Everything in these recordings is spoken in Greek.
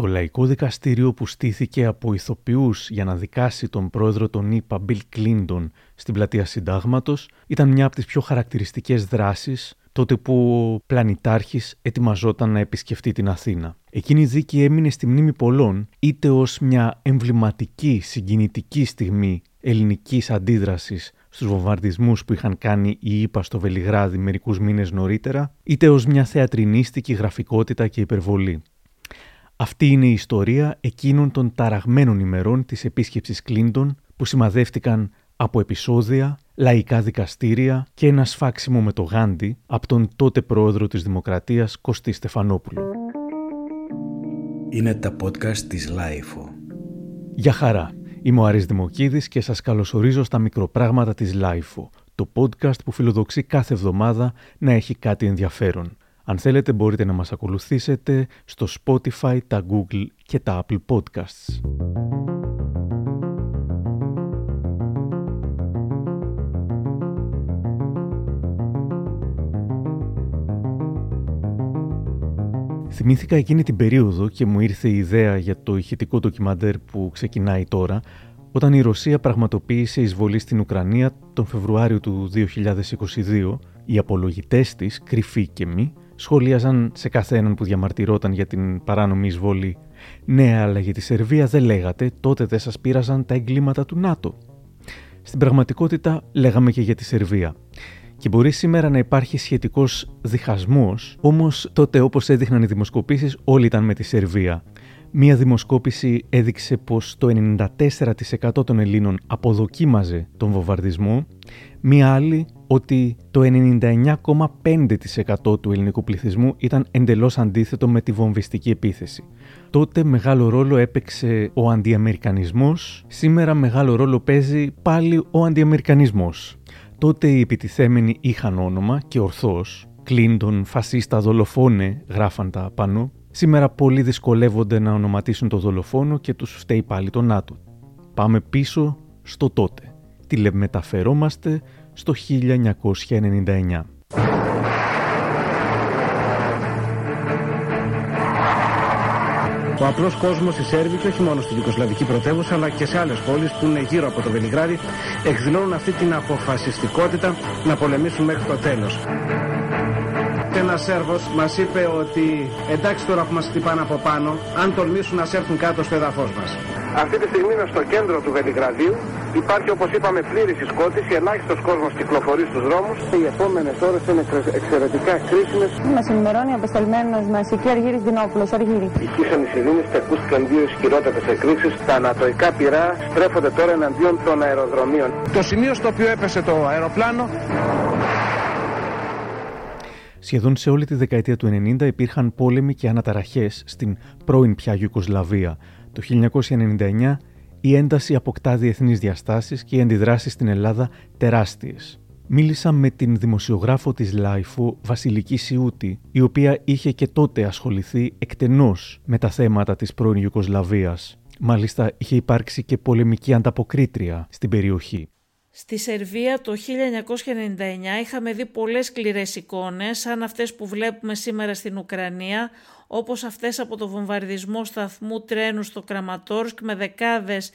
Το λαϊκό δικαστήριο που στήθηκε από ηθοποιούς για να δικάσει τον πρόεδρο των ΗΠΑ Μπιλ Κλίντον στην πλατεία Συντάγματος ήταν μια από τις πιο χαρακτηριστικές δράσεις τότε που ο πλανητάρχης ετοιμαζόταν να επισκεφτεί την Αθήνα. Εκείνη η δίκη έμεινε στη μνήμη πολλών είτε ως μια εμβληματική, συγκινητική στιγμή ελληνικής αντίδρασης στους βομβαρδισμούς που είχαν κάνει οι ΙΠΑ στο Βελιγράδι μερικούς μήνες νωρίτερα, είτε ως μια θεατρινίστικη γραφικότητα και υπερβολή. Αυτή είναι η ιστορία εκείνων των ταραγμένων ημερών της επίσκεψης Κλίντον που σημαδεύτηκαν από επεισόδια, λαϊκά δικαστήρια και ένα σφάξιμο με το γάντι από τον τότε πρόεδρο της Δημοκρατίας Κωστή Στεφανόπουλο. Είναι τα podcast της LiFO. Γεια χαρά. Είμαι ο Άρης Δημοκίδης και σας καλωσορίζω στα μικροπράγματα της LiFO, το podcast που φιλοδοξεί κάθε εβδομάδα να έχει κάτι ενδιαφέρον. Αν θέλετε μπορείτε να μας ακολουθήσετε στο Spotify, τα Google και τα Apple Podcasts. Θυμήθηκα εκείνη την περίοδο και μου ήρθε η ιδέα για το ηχητικό ντοκιμαντέρ που ξεκινάει τώρα, όταν η Ρωσία πραγματοποίησε εισβολή στην Ουκρανία τον Φεβρουάριο του 2022, οι απολογητές της, κρυφοί και μη, σχολίαζαν σε καθέναν που διαμαρτυρόταν για την παράνομη εισβολή. Ναι, αλλά για τη Σερβία δεν λέγατε, τότε δεν σας πείραζαν τα εγκλήματα του ΝΑΤΟ. Στην πραγματικότητα λέγαμε και για τη Σερβία. Και μπορεί σήμερα να υπάρχει σχετικός διχασμός, όμως τότε, όπως έδειχναν οι δημοσκοπήσεις, όλοι ήταν με τη Σερβία. Μία δημοσκόπηση έδειξε πως το 94% των Ελλήνων αποδοκίμαζε τον βομβαρδισμό, μία άλλη ότι το 99,5% του ελληνικού πληθυσμού ήταν εντελώς αντίθετο με τη βομβιστική επίθεση. Τότε μεγάλο ρόλο έπαιξε ο αντιαμερικανισμός, σήμερα μεγάλο ρόλο παίζει πάλι ο αντιαμερικανισμός. Τότε οι επιτιθέμενοι είχαν όνομα και ορθώς, Κλίντον, φασίστα, δολοφόνε, γράφαν τα πάνω. Σήμερα πολλοί δυσκολεύονται να ονοματίσουν το δολοφόνο και τους φταίει πάλι το ΝΑΤΟ. Πάμε πίσω στο τότε. Τηλεμεταφερόμαστε στο 1999. Ο απλός κόσμος στη Σέρβη και όχι μόνο στην Ιουκοσλαβική πρωτεύουσα αλλά και σε άλλες πόλεις που είναι γύρω από το Βελιγράδι εκδηλώνουν αυτή την αποφασιστικότητα να πολεμήσουν μέχρι το τέλος. Ένας Σέρβος μας είπε ότι εντάξει τώρα που μας χτυπάνε από πάνω, αν τολμήσουν να σέρθουν κάτω στο έδαφος μας. Αυτή τη στιγμή είναι στο κέντρο του Βελιγραδίου. Υπάρχει όπως είπαμε πλήρης συσκότηση, ελάχιστος κόσμος κυκλοφορεί στους δρόμους. Οι επόμενες ώρες είναι εξαιρετικά κρίσιμες. Μας ενημερώνει ο απεσταλμένος μας εκεί Αργύρι Δινόπουλος. Αργύρι. Ηχήσαν οι σιρήνε και ακούστηκαν δύο ισχυρότατες εκρήξεις. Τα ανατοϊκά πυρά στρέφονται τώρα εναντίον των αεροδρομίων. Το σημείο στο οποίο έπεσε το αεροπλάνο Σχεδόν σε όλη τη δεκαετία του 90 υπήρχαν πόλεμοι και αναταραχές στην πρώην πια Ιουκοσλαβία. Το 1999 η ένταση αποκτά διεθνείς διαστάσεις και οι αντιδράσεις στην Ελλάδα τεράστιες. Μίλησα με την δημοσιογράφο της Λάιφου, Βασιλική Σιούτη, η οποία είχε και τότε ασχοληθεί εκτενώς με τα θέματα της πρώην Ιουκοσλαβίας. Μάλιστα είχε υπάρξει και πολεμική ανταποκρίτρια στην περιοχή. Στη Σερβία το 1999 είχαμε δει πολλές σκληρές εικόνες, σαν αυτές που βλέπουμε σήμερα στην Ουκρανία, όπως αυτές από το βομβαρδισμό σταθμού τρένου στο Κραματόρσκ με δεκάδες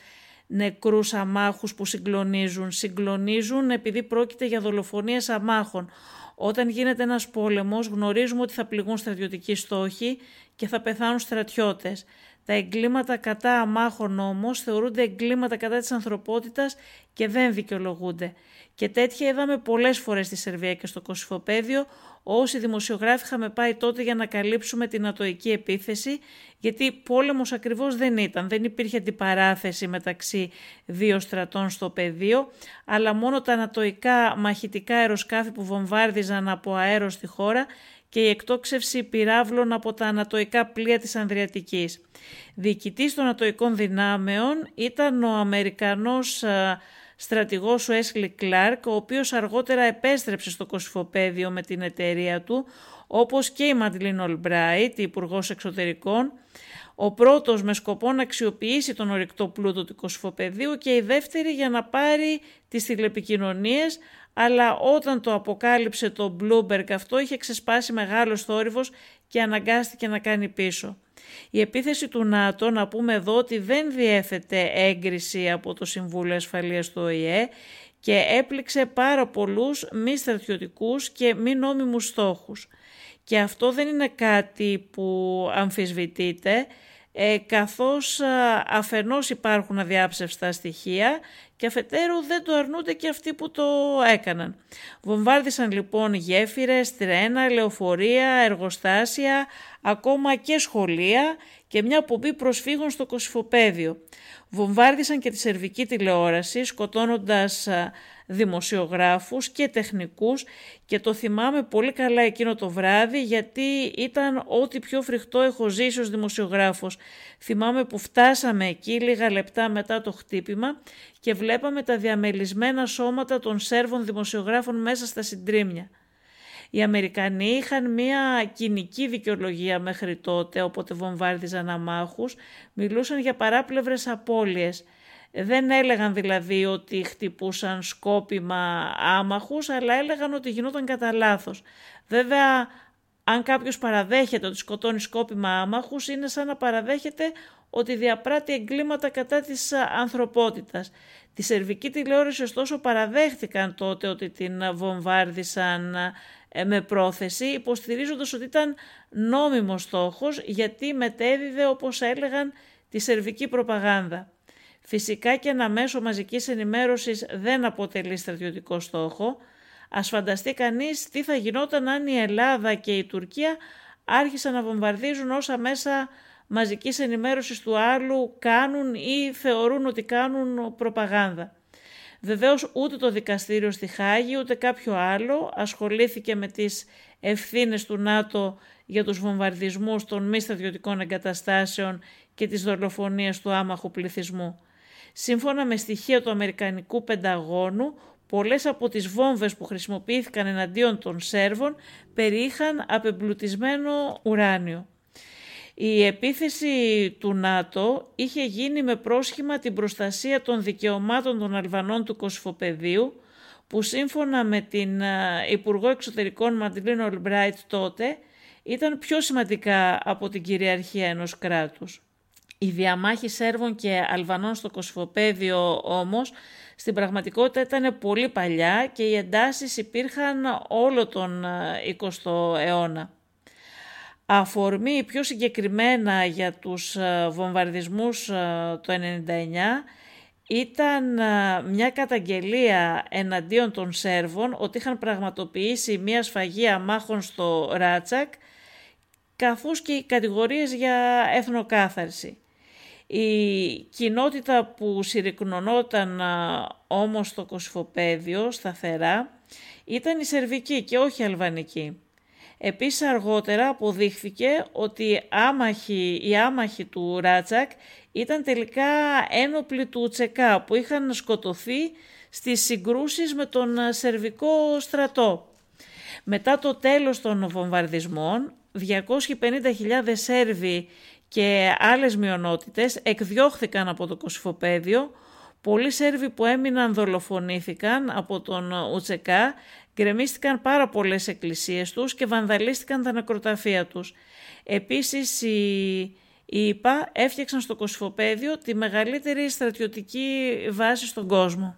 νεκρούς αμάχους που συγκλονίζουν. Συγκλονίζουν επειδή πρόκειται για δολοφονίες αμάχων. Όταν γίνεται ένας πόλεμος γνωρίζουμε ότι θα πληγούν στρατιωτικοί στόχοι και θα πεθάνουν στρατιώτες. Τα εγκλήματα κατά αμάχων όμως θεωρούνται εγκλήματα κατά της ανθρωπότητας και δεν δικαιολογούνται. Και τέτοια είδαμε πολλές φορές στη Σερβία και στο Κωσυφοπαίδιο, όσοι δημοσιογράφοι είχαμε πάει τότε για να καλύψουμε την ατοική επίθεση, γιατί πόλεμος ακριβώς δεν ήταν, δεν υπήρχε αντιπαράθεση μεταξύ δύο στρατών στο πεδίο, αλλά μόνο τα ανατοϊκά μαχητικά αεροσκάφη που βομβάρδιζαν από αέρο στη χώρα και η εκτόξευση πυράβλων από τα ανατοϊκά πλοία της Ανδριατικής. Διοικητής των ανατοϊκών δυνάμεων ήταν ο Αμερικανός στρατηγός ο Έσλι Κλάρκ, ο οποίος αργότερα επέστρεψε στο Κωσυφοπαίδιο με την εταιρεία του, όπως και η Μαντλίν Ολμπράιτ, υπουργός Εξωτερικών, ο πρώτος με σκοπό να αξιοποιήσει τον ορυκτό πλούτο του Κωσυφοπεδίου και η δεύτερη για να πάρει τις τηλεπικοινωνίες, αλλά όταν το αποκάλυψε το Bloomberg αυτό είχε ξεσπάσει μεγάλος θόρυβος και αναγκάστηκε να κάνει πίσω. Η επίθεση του ΝΑΤΟ, να πούμε εδώ ότι δεν διέθετε έγκριση από το Συμβούλιο Ασφαλείας του ΟΗΕ και έπληξε πάρα πολλούς μη στρατιωτικούς και μη νόμιμους στόχους. Και αυτό δεν είναι κάτι που αμφισβητείται, ε, καθώς αφενός υπάρχουν αδιάψευστα στοιχεία και αφετέρου δεν το αρνούνται και αυτοί που το έκαναν. Βομβάρδισαν λοιπόν γέφυρες, τρένα, λεωφορεία, εργοστάσια, ακόμα και σχολεία και μια πομπή προσφύγων στο Κωσυφοπαίδιο. Βομβάρδισαν και τη σερβική τηλεόραση σκοτώνοντας δημοσιογράφους και τεχνικούς και το θυμάμαι πολύ καλά εκείνο το βράδυ γιατί ήταν ό,τι πιο φρικτό έχω ζήσει ως δημοσιογράφος. Θυμάμαι που φτάσαμε εκεί λίγα λεπτά μετά το χτύπημα και βλέπαμε τα διαμελισμένα σώματα των Σέρβων δημοσιογράφων μέσα στα συντρίμια. Οι Αμερικανοί είχαν μια κοινική δικαιολογία μέχρι τότε, όποτε βομβάρδιζαν αμάχους, μιλούσαν για παράπλευρες απώλειες. Δεν έλεγαν δηλαδή ότι χτυπούσαν σκόπιμα άμαχους, αλλά έλεγαν ότι γινόταν κατά λάθος. Βέβαια, αν κάποιος παραδέχεται ότι σκοτώνει σκόπιμα άμαχους, είναι σαν να παραδέχεται ότι διαπράττει εγκλήματα κατά της ανθρωπότητας. Τη σερβική τηλεόραση ωστόσο παραδέχτηκαν τότε ότι την βομβάρδισαν ε, με πρόθεση, υποστηρίζοντας ότι ήταν νόμιμος στόχος γιατί μετέδιδε όπως έλεγαν τη σερβική προπαγάνδα. Φυσικά και ένα μέσο μαζικής ενημέρωσης δεν αποτελεί στρατιωτικό στόχο. Ας φανταστεί κανείς τι θα γινόταν αν η Ελλάδα και η Τουρκία άρχισαν να βομβαρδίζουν όσα μέσα μαζικής ενημέρωσης του άλλου κάνουν ή θεωρούν ότι κάνουν προπαγάνδα. Βεβαίως ούτε το δικαστήριο στη Χάγη ούτε κάποιο άλλο ασχολήθηκε με τις ευθύνες του ΝΑΤΟ για τους βομβαρδισμούς των μη στρατιωτικών εγκαταστάσεων και τις δολοφονίες του άμαχου πληθυσμού. Σύμφωνα με στοιχεία του Αμερικανικού Πενταγώνου, πολλές από τις βόμβες που χρησιμοποιήθηκαν εναντίον των Σέρβων περιείχαν απεμπλουτισμένο ουράνιο. Η επίθεση του ΝΑΤΟ είχε γίνει με πρόσχημα την προστασία των δικαιωμάτων των Αλβανών του Κοσφοπεδίου, που σύμφωνα με την Υπουργό Εξωτερικών Μαντλίν Ολμπράιτ τότε ήταν πιο σημαντικά από την κυριαρχία ενός κράτους. Η διαμάχη Σέρβων και Αλβανών στο Κοσφοπέδιο όμως στην πραγματικότητα ήταν πολύ παλιά και οι εντάσεις υπήρχαν όλο τον 20ο αιώνα. Αφορμή πιο συγκεκριμένα για τους βομβαρδισμούς το 1999 ήταν μια καταγγελία εναντίον των Σέρβων ότι είχαν πραγματοποιήσει μια σφαγή μάχων στο Ράτσακ καθώς και οι κατηγορίες για εθνοκάθαρση. Η κοινότητα που συρρυκνωνόταν όμως στο κοσφοπέδιο σταθερά ήταν η Σερβική και όχι η Αλβανική. Επίσης αργότερα αποδείχθηκε ότι άμαχοι, οι άμαχοι του Ράτσακ ήταν τελικά ένοπλοι του Τσεκά που είχαν σκοτωθεί στις συγκρούσεις με τον Σερβικό στρατό. Μετά το τέλος των βομβαρδισμών, 250.000 Σέρβοι και άλλες μειονότητες εκδιώχθηκαν από το Κωσυφοπαίδιο. Πολλοί Σέρβοι που έμειναν δολοφονήθηκαν από τον Ουτσεκά, γκρεμίστηκαν πάρα πολλές εκκλησίες τους και βανδαλίστηκαν τα νεκροταφεία τους. Επίσης οι, οι ΙΠΑ έφτιαξαν στο Κωσυφοπαίδιο τη μεγαλύτερη στρατιωτική βάση στον κόσμο.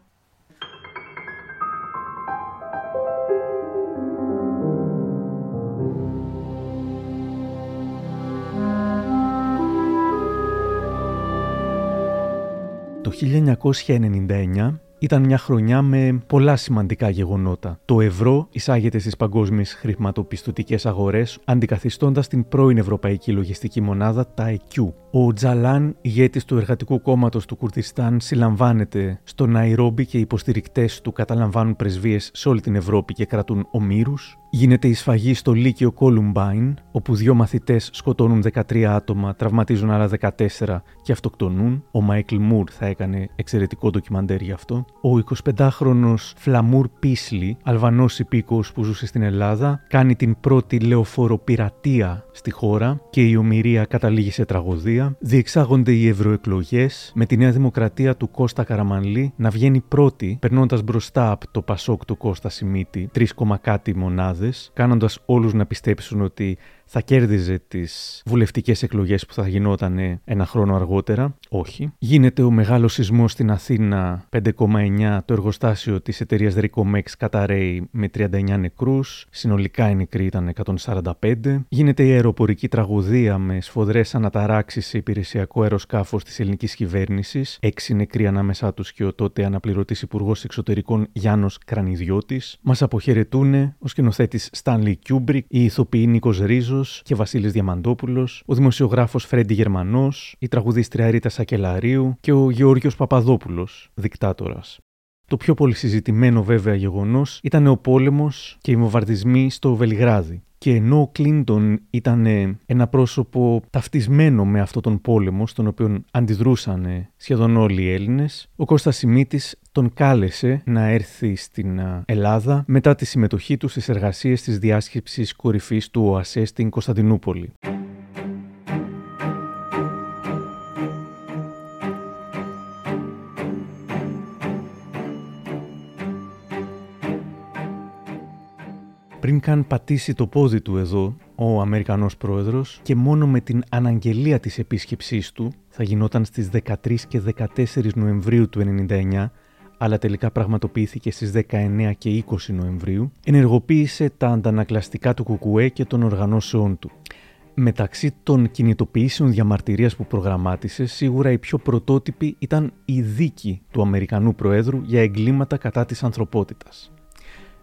Το 1999 ήταν μια χρονιά με πολλά σημαντικά γεγονότα. Το ευρώ εισάγεται στις παγκόσμιες χρηματοπιστωτικές αγορές, αντικαθιστώντας την πρώην Ευρωπαϊκή Λογιστική Μονάδα, τα ΕΚΙΟΥ. Ο Τζαλάν, ηγέτης του Εργατικού Κόμματος του Κουρδιστάν, συλλαμβάνεται στο Ναϊρόμπι και οι υποστηρικτές του καταλαμβάνουν πρεσβείες σε όλη την Ευρώπη και κρατούν ομήρους. Γίνεται η σφαγή στο Λύκειο Κόλουμπάιν, όπου δύο μαθητές σκοτώνουν 13 άτομα, τραυματίζουν άλλα 14 και αυτοκτονούν. Ο Μάικλ Μουρ θα έκανε εξαιρετικό ντοκιμαντέρ γι' αυτό. Ο 25χρονο Φλαμούρ Πίσλι, Αλβανός υπήκο που ζούσε στην Ελλάδα, κάνει την πρώτη λεωφοροπειρατεία στη χώρα και η ομοιρία καταλήγει σε τραγωδία. Διεξάγονται οι ευρωεκλογές με τη Νέα Δημοκρατία του Κώστα Καραμανλή να βγαίνει πρώτη, περνώντας μπροστά από το Πασόκ του Κώστα Σιμίτη, 3, κάτι μονάδες, κάνοντας όλους να πιστέψουν ότι θα κέρδιζε τις βουλευτικές εκλογές που θα γινόταν ένα χρόνο αργότερα. Όχι. Γίνεται ο μεγάλος σεισμός στην Αθήνα 5,9 το εργοστάσιο της εταιρείας Ricomex καταραίει με 39 νεκρούς. Συνολικά οι νεκροί ήταν 145. Γίνεται η αεροπορική τραγωδία με σφοδρές αναταράξεις σε υπηρεσιακό αεροσκάφος της ελληνικής κυβέρνησης. Έξι νεκροί ανάμεσά τους και ο τότε αναπληρωτής Υπουργός Εξωτερικών Γιάννος Κρανιδιώτης. Μας αποχαιρετούν ο σκηνοθέτης Στάνλι Κιούμπρικ, οι ηθοποιοί Νίκος Ρίζος και Βασίλης Διαμαντόπουλος, ο δημοσιογράφος Φρέντι Γερμανός, η τραγουδίστρια Ρίτα Σακελαρίου και ο Γεώργιος Παπαδόπουλος, δικτάτορας. Το πιο πολύ συζητημένο βέβαια γεγονός ήταν ο πόλεμος και οι βομβαρδισμοί στο Βελιγράδι. Και ενώ ο Κλίντον ήταν ένα πρόσωπο ταυτισμένο με αυτόν τον πόλεμο, στον οποίο αντιδρούσαν σχεδόν όλοι οι Έλληνες, ο Κώστας Σιμίτης τον κάλεσε να έρθει στην Ελλάδα μετά τη συμμετοχή του στις εργασίες της διάσκεψης κορυφής του ΟΑΣΕ στην Κωνσταντινούπολη. Πριν καν πατήσει το πόδι του εδώ, ο Αμερικανός πρόεδρος και μόνο με την αναγγελία της επίσκεψής του, θα γινόταν στις 13 και 14 Νοεμβρίου του 1999, αλλά τελικά πραγματοποιήθηκε στις 19 και 20 Νοεμβρίου, ενεργοποίησε τα αντανακλαστικά του Κουκουέ και των οργανώσεών του. Μεταξύ των κινητοποιήσεων διαμαρτυρίας που προγραμμάτισε, σίγουρα η πιο πρωτότυπη ήταν η δίκη του Αμερικανού Προέδρου για εγκλήματα κατά της ανθρωπότητας.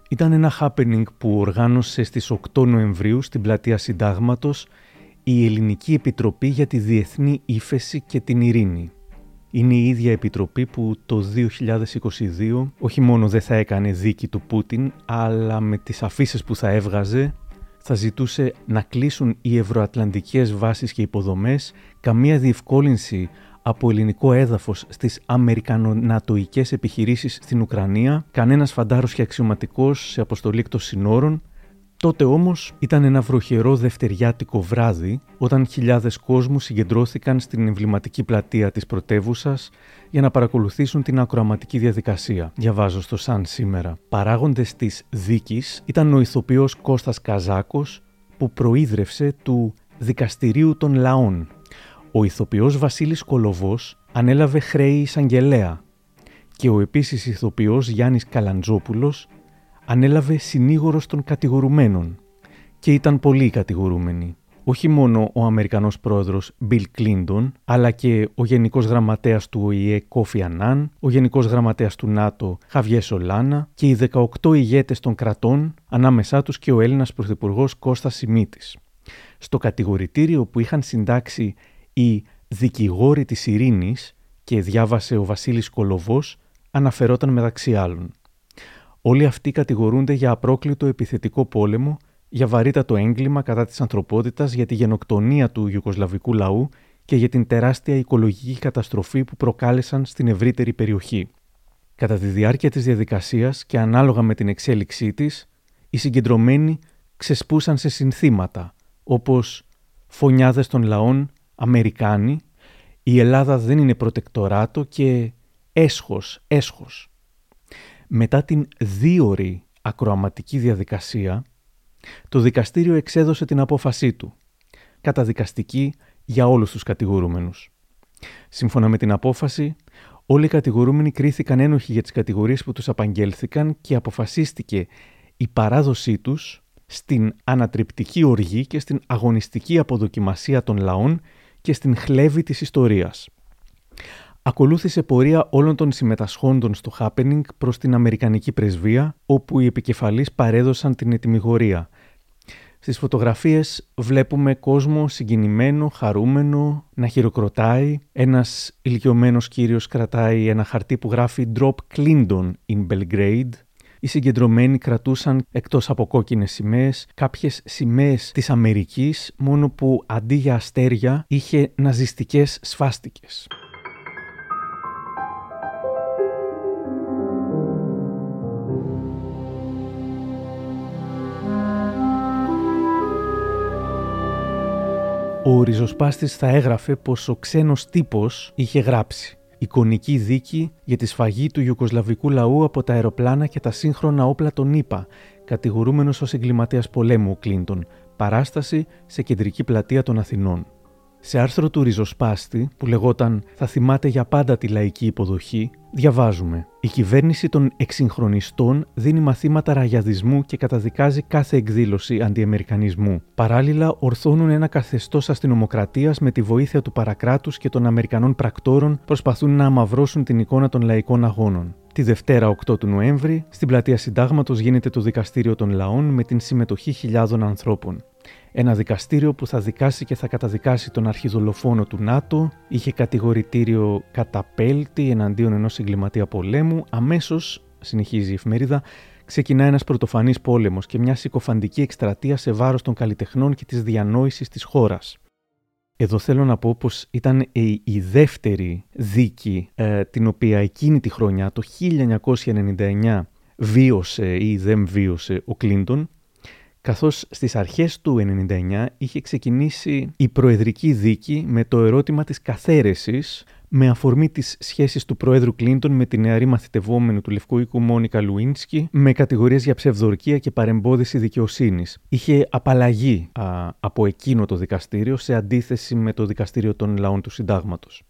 Ήταν ένα happening που οργάνωσε στις 8 Νοεμβρίου στην πλατεία Συντάγματος η Ελληνική Επιτροπή για τη Διεθνή Ήφεση και την Ειρήνη. Είναι η ίδια επιτροπή που το 2022 όχι μόνο δεν θα έκανε δίκη του Πούτιν, αλλά με τις αφήσεις που θα έβγαζε θα ζητούσε να κλείσουν οι ευρωατλαντικές βάσεις και υποδομές, καμία διευκόλυνση από ελληνικό έδαφος στις Αμερικανονατοικέ επιχειρήσεις στην Ουκρανία, κανένας φαντάρος και αξιωματικός σε αποστολή εκτός συνόρων. Τότε όμως ήταν ένα βροχερό δευτεριάτικο βράδυ, όταν χιλιάδες κόσμου συγκεντρώθηκαν στην εμβληματική πλατεία της πρωτεύουσας για να παρακολουθήσουν την ακροαματική διαδικασία. Διαβάζω στο Σαν σήμερα. Παράγοντες της δίκης ήταν ο ηθοποιός Κώστας Καζάκος, που προείδρευσε του Δικαστηρίου των Λαών, ο ηθοποιός Βασίλης Κολοβός ανέλαβε χρέη εισαγγελέα και ο επίσης ηθοποιός Γιάννης Καλαντζόπουλος ανέλαβε συνήγορος των κατηγορουμένων και ήταν πολλοί κατηγορούμενοι. Όχι μόνο ο Αμερικανός πρόεδρος Bill Clinton, αλλά και ο Γενικός Γραμματέας του ΟΗΕ Κόφι Ανάν, ο Γενικός Γραμματέας του ΝΑΤΟ Χαβιές Σολάνα και οι 18 ηγέτες των κρατών, ανάμεσά τους και ο Έλληνας Πρωθυπουργός Κώστας Σιμίτης. Στο κατηγορητήριο που είχαν συντάξει οι δικηγόροι της ειρήνης και διάβασε ο Βασίλης Κολοβός αναφερόταν μεταξύ άλλων. Όλοι αυτοί κατηγορούνται για απρόκλητο επιθετικό πόλεμο, για βαρύτατο έγκλημα κατά της ανθρωπότητας, για τη γενοκτονία του Ιουκοσλαβικού λαού και για την τεράστια οικολογική καταστροφή που προκάλεσαν στην ευρύτερη περιοχή. Κατά τη διάρκεια της διαδικασίας και ανάλογα με την εξέλιξή της, οι συγκεντρωμένοι ξεσπούσαν σε συνθήματα, όπως φωνιάδες των λαών Αμερικάνοι, η Ελλάδα δεν είναι προτεκτοράτο και έσχος, έσχος. Μετά την δίωρη ακροαματική διαδικασία, το δικαστήριο εξέδωσε την απόφασή του, καταδικαστική για όλους τους κατηγορούμενους. Σύμφωνα με την απόφαση, όλοι οι κατηγορούμενοι κρίθηκαν ένοχοι για τις κατηγορίες που τους απαγγέλθηκαν και αποφασίστηκε η παράδοσή τους στην ανατριπτική οργή και στην αγωνιστική αποδοκιμασία των λαών και στην χλέβη της ιστορίας. Ακολούθησε πορεία όλων των συμμετασχόντων στο happening προς την Αμερικανική πρεσβεία, όπου οι επικεφαλείς παρέδωσαν την ετοιμιγορία. Στις φωτογραφίες βλέπουμε κόσμο συγκινημένο, χαρούμενο, να χειροκροτάει. Ένας ηλικιωμένος κύριος κρατάει ένα χαρτί που γράφει «Drop Clinton in Belgrade», οι συγκεντρωμένοι κρατούσαν εκτός από κόκκινες σημαίες κάποιες σημαίες της Αμερικής μόνο που αντί για αστέρια είχε ναζιστικές σφάστικες. Ο ριζοσπάστης θα έγραφε πως ο ξένος τύπος είχε γράψει εικονική δίκη για τη σφαγή του Ιουκοσλαβικού λαού από τα αεροπλάνα και τα σύγχρονα όπλα των ΗΠΑ, κατηγορούμενος ως εγκληματίας πολέμου ο Κλίντον, παράσταση σε κεντρική πλατεία των Αθηνών. Σε άρθρο του Ριζοσπάστη, που λεγόταν Θα θυμάται για πάντα τη λαϊκή υποδοχή, διαβάζουμε Η κυβέρνηση των εξυγχρονιστών δίνει μαθήματα ραγιαδισμού και καταδικάζει κάθε εκδήλωση αντιαμερικανισμού. Παράλληλα, ορθώνουν ένα καθεστώς αστυνομοκρατίας με τη βοήθεια του παρακράτους και των Αμερικανών πρακτόρων προσπαθούν να αμαυρώσουν την εικόνα των λαϊκών αγώνων. Τη Δευτέρα 8 του Νοέμβρη, στην πλατεία Συντάγματος γίνεται το Δικαστήριο των Λαών με την συμμετοχή χιλιάδων ανθρώπων. Ένα δικαστήριο που θα δικάσει και θα καταδικάσει τον αρχιδολοφόνο του ΝΑΤΟ, είχε κατηγορητήριο καταπέλτη εναντίον ενός εγκληματία πολέμου, αμέσως, συνεχίζει η εφημερίδα, ξεκινά ένας πρωτοφανής πόλεμος και μια συκοφαντική εκστρατεία σε βάρος των καλλιτεχνών και της διανόησης της χώρας. Εδώ θέλω να πω πως ήταν η, δεύτερη δίκη ε, την οποία εκείνη τη χρονιά, το 1999, βίωσε ή δεν βίωσε ο Κλίντον καθώς στις αρχές του 1999 είχε ξεκινήσει η προεδρική δίκη με το ερώτημα της καθαίρεσης με αφορμή τις σχέσεις του Προέδρου Κλίντον με τη νεαρή μαθητευόμενη του Λευκού Οίκου Μόνικα Λουίνσκι με κατηγορίες για ψευδορκία και παρεμπόδιση δικαιοσύνης. Είχε απαλλαγή από εκείνο το δικαστήριο σε αντίθεση με το δικαστήριο των λαών του συντάγματος.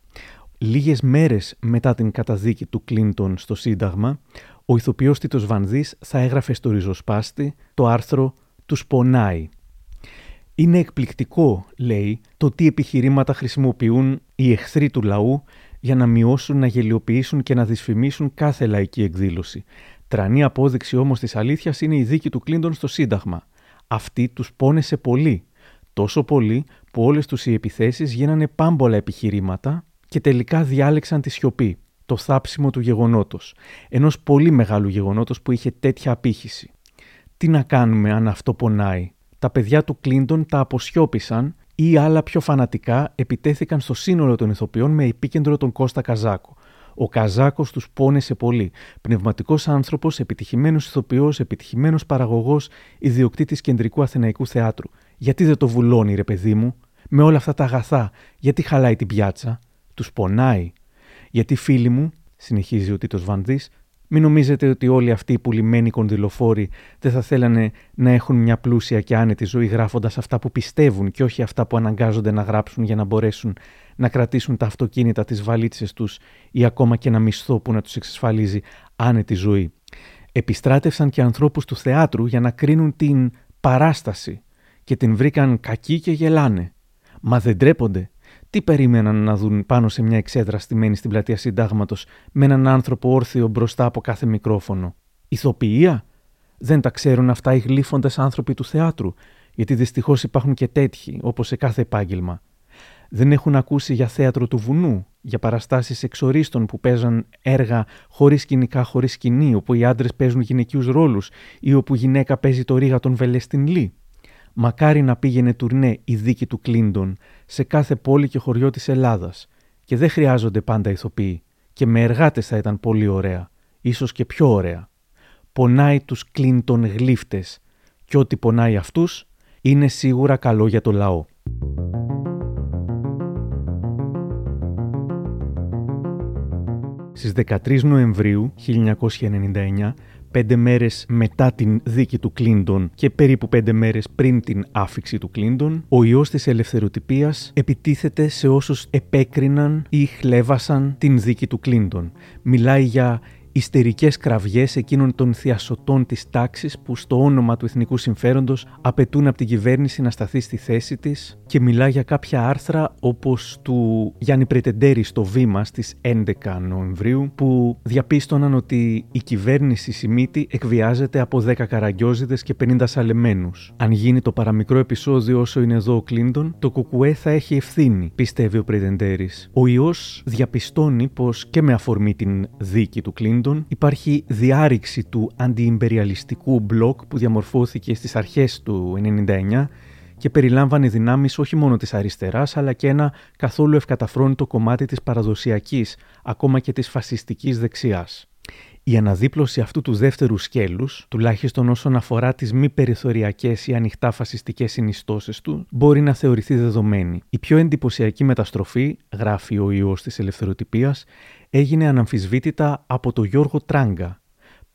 Λίγες μέρες μετά την καταδίκη του Κλίντον στο Σύνταγμα, ο ηθοποιός Τίτος Βανδής θα έγραφε στο ριζοσπάστη το άρθρο τους πονάει. Είναι εκπληκτικό, λέει, το τι επιχειρήματα χρησιμοποιούν οι εχθροί του λαού για να μειώσουν, να γελιοποιήσουν και να δυσφημίσουν κάθε λαϊκή εκδήλωση. Τρανή απόδειξη όμως της αλήθειας είναι η δίκη του Κλίντον στο Σύνταγμα. Αυτή τους πόνεσε πολύ. Τόσο πολύ που όλες τους οι επιθέσεις γίνανε πάμπολα επιχειρήματα και τελικά διάλεξαν τη σιωπή, το θάψιμο του γεγονότος, ενός πολύ μεγάλου γεγονότος που είχε τέτοια απήχηση τι να κάνουμε αν αυτό πονάει. Τα παιδιά του Κλίντον τα αποσιώπησαν ή άλλα πιο φανατικά επιτέθηκαν στο σύνολο των ηθοποιών με επίκεντρο τον Κώστα Καζάκο. Ο Καζάκος τους πόνεσε πολύ. Πνευματικός άνθρωπος, επιτυχημένος ηθοποιός, επιτυχημένος παραγωγός, ιδιοκτήτης κεντρικού Αθηναϊκού θεάτρου. Γιατί δεν το βουλώνει, ρε παιδί μου, με όλα αυτά τα αγαθά, γιατί χαλάει την πιάτσα; Τους πονάει. Γιατί φίλοι μου, συνεχίζει ο Τίτος Βανδύς, μην νομίζετε ότι όλοι αυτοί οι πουλημένοι κονδυλοφόροι δεν θα θέλανε να έχουν μια πλούσια και άνετη ζωή γράφοντας αυτά που πιστεύουν και όχι αυτά που αναγκάζονται να γράψουν για να μπορέσουν να κρατήσουν τα αυτοκίνητα, τι βαλίτσες τους ή ακόμα και ένα μισθό που να τους εξασφαλίζει άνετη ζωή. Επιστράτευσαν και ανθρώπους του θεάτρου για να κρίνουν την παράσταση και την βρήκαν κακή και γελάνε. Μα δεν τρέπονται τι περίμεναν να δουν πάνω σε μια εξέδρα στημένη στην πλατεία Συντάγματος με έναν άνθρωπο όρθιο μπροστά από κάθε μικρόφωνο; Ηθοποιία; Δεν τα ξέρουν αυτά οι γλύφοντες άνθρωποι του θεάτρου, γιατί δυστυχώς υπάρχουν και τέτοιοι, όπως σε κάθε επάγγελμα. Δεν έχουν ακούσει για θέατρο του βουνού, για παραστάσεις εξορίστων που παίζαν έργα χωρίς σκηνικά, χωρίς σκηνή, όπου οι άντρες παίζουν γυναικείους ρόλους ή όπου γυναίκα παίζει το ρίγα των Βελεστιν Λί. Μακάρι να πήγαινε τουρνέ η δίκη του Κλίντον σε κάθε πόλη και χωριό της Ελλάδας και δεν χρειάζονται πάντα ηθοποιοί και με εργάτες θα ήταν πολύ ωραία, ίσως και πιο ωραία. Πονάει τους Κλίντον γλύφτες και ό,τι πονάει αυτούς είναι σίγουρα καλό για το λαό. Στις 13 Νοεμβρίου 1999 πέντε μέρες μετά την δίκη του Κλίντον και περίπου πέντε μέρες πριν την άφηξη του Κλίντον, ο ιός της ελευθεροτυπίας επιτίθεται σε όσους επέκριναν ή χλέβασαν την δίκη του Κλίντον. Μιλάει για ιστερικές κραυγές εκείνων των θειασωτών της τάξης που στο όνομα του εθνικού συμφέροντος απαιτούν από την κυβέρνηση να σταθεί στη θέση της και μιλά για κάποια άρθρα όπως του Γιάννη Πρετεντέρη στο βήμα στις 11 Νοεμβρίου που διαπίστωναν ότι η κυβέρνηση Σιμίτη εκβιάζεται από 10 καραγκιόζιδε και 50 σαλεμένους. Αν γίνει το παραμικρό επεισόδιο όσο είναι εδώ ο Κλίντον, το Κουκουέ θα έχει ευθύνη, πιστεύει ο Πρετεντέρης. Ο ιός διαπιστώνει πως και με αφορμή την δίκη του Κλίντον υπάρχει διάρρηξη του αντιυμπεριαλιστικού μπλοκ που διαμορφώθηκε στις αρχές του 1999 και περιλάμβανε δυνάμεις όχι μόνο της αριστεράς αλλά και ένα καθόλου ευκαταφρόνητο κομμάτι της παραδοσιακής, ακόμα και της φασιστικής δεξιάς. Η αναδίπλωση αυτού του δεύτερου σκέλους, τουλάχιστον όσον αφορά τις μη περιθωριακές ή ανοιχτά φασιστικές συνιστώσεις του, μπορεί να θεωρηθεί δεδομένη. Η πιο εντυπωσιακή μεταστροφή, γράφει ο ιός της ελευθεροτυπίας, έγινε αναμφισβήτητα από τον Γιώργο Τράγκα.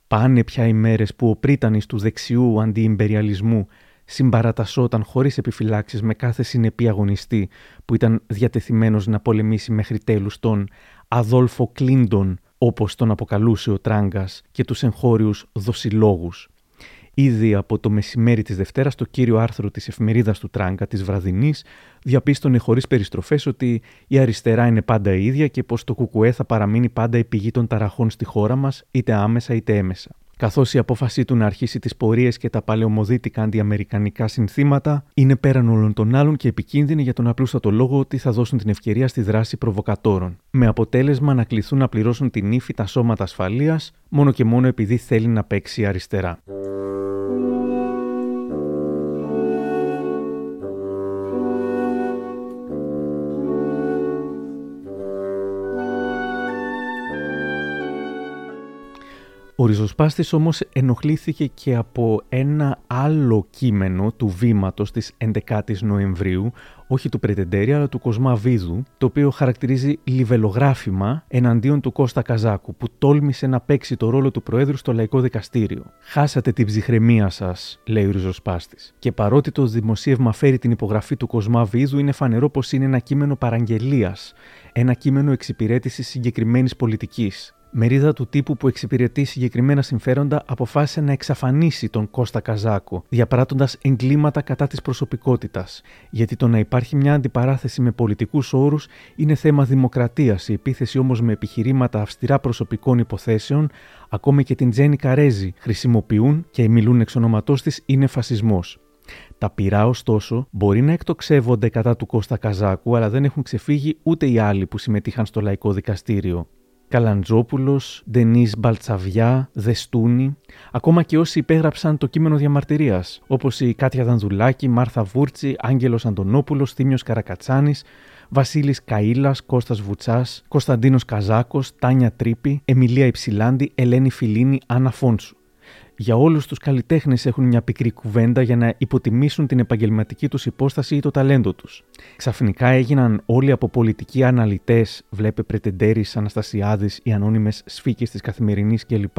Πάνε πια οι μέρες που ο πρίτανης του δεξιού αντιυμπεριαλισμού συμπαρατασσόταν χωρίς επιφυλάξεις με κάθε συνεπή αγωνιστή που ήταν διατεθειμένος να πολεμήσει μέχρι τέλους τον Αδόλφο Κλίντον, όπως τον αποκαλούσε ο Τράγκας, και τους εγχώριους δοσιλόγους. Ήδη από το μεσημέρι της Δευτέρας, το κύριο άρθρο της εφημερίδας του Τράγκα, της βραδινής, διαπίστωνε χωρίς περιστροφές ότι η αριστερά είναι πάντα η ίδια και πως το Κουκουέ θα παραμείνει πάντα η πηγή των ταραχών στη χώρα μας, είτε άμεσα είτε έμεσα. Καθώς η απόφασή του να αρχίσει τις πορείες και τα παλαιομοδίτικα αντιαμερικανικά συνθήματα είναι πέραν όλων των άλλων και επικίνδυνη για τον απλούστατο λόγο ότι θα δώσουν την ευκαιρία στη δράση προβοκατόρων. Με αποτέλεσμα να κληθούν να πληρώσουν την ύφη τα σώματα ασφαλείας μόνο και μόνο επειδή θέλει να παίξει αριστερά. Ο ριζοσπάστης όμως ενοχλήθηκε και από ένα άλλο κείμενο του βήματος της 11ης Νοεμβρίου, όχι του Πρετεντέρη αλλά του Κοσμά Βίδου, το οποίο χαρακτηρίζει λιβελογράφημα εναντίον του Κώστα Καζάκου, που τόλμησε να παίξει το ρόλο του Προέδρου στο Λαϊκό Δικαστήριο. Χάσατε την ψυχραιμία σας, λέει ο ριζοσπάστης. Και παρότι το δημοσίευμα φέρει την υπογραφή του Κοσμά Βίδου, είναι φανερό πως είναι ένα κείμενο παραγγελίας, ένα κείμενο εξυπηρέτησης συγκεκριμένης πολιτικής μερίδα του τύπου που εξυπηρετεί συγκεκριμένα συμφέροντα αποφάσισε να εξαφανίσει τον Κώστα Καζάκο, διαπράττοντας εγκλήματα κατά της προσωπικότητας. Γιατί το να υπάρχει μια αντιπαράθεση με πολιτικούς όρους είναι θέμα δημοκρατίας. Η επίθεση όμως με επιχειρήματα αυστηρά προσωπικών υποθέσεων, ακόμη και την Τζέννη Καρέζη, χρησιμοποιούν και μιλούν εξ ονόματό της είναι φασισμός. Τα πυρά, ωστόσο, μπορεί να εκτοξεύονται κατά του Κώστα Καζάκου, αλλά δεν έχουν ξεφύγει ούτε οι άλλοι που συμμετείχαν στο λαϊκό δικαστήριο. Καλαντζόπουλος, Ντενής Μπαλτσαβιά, Δεστούνη, ακόμα και όσοι υπέγραψαν το κείμενο διαμαρτυρίας, όπως η Κάτια Δανδουλάκη, Μάρθα Βούρτσι, Άγγελος Αντωνόπουλος, Θήμιος Καρακατσάνης, Βασίλης Καΐλας, Κώστας Βουτσάς, Κωνσταντίνος Καζάκος, Τάνια Τρίπη, Εμιλία Υψηλάντη, Ελένη Φιλίνη, Άννα Φόντσου για όλους τους καλλιτέχνες έχουν μια πικρή κουβέντα για να υποτιμήσουν την επαγγελματική τους υπόσταση ή το ταλέντο τους. Ξαφνικά έγιναν όλοι από πολιτικοί αναλυτές, βλέπε Πρετεντέρης, Αναστασιάδης, οι ανώνυμες σφίκες της καθημερινής κλπ.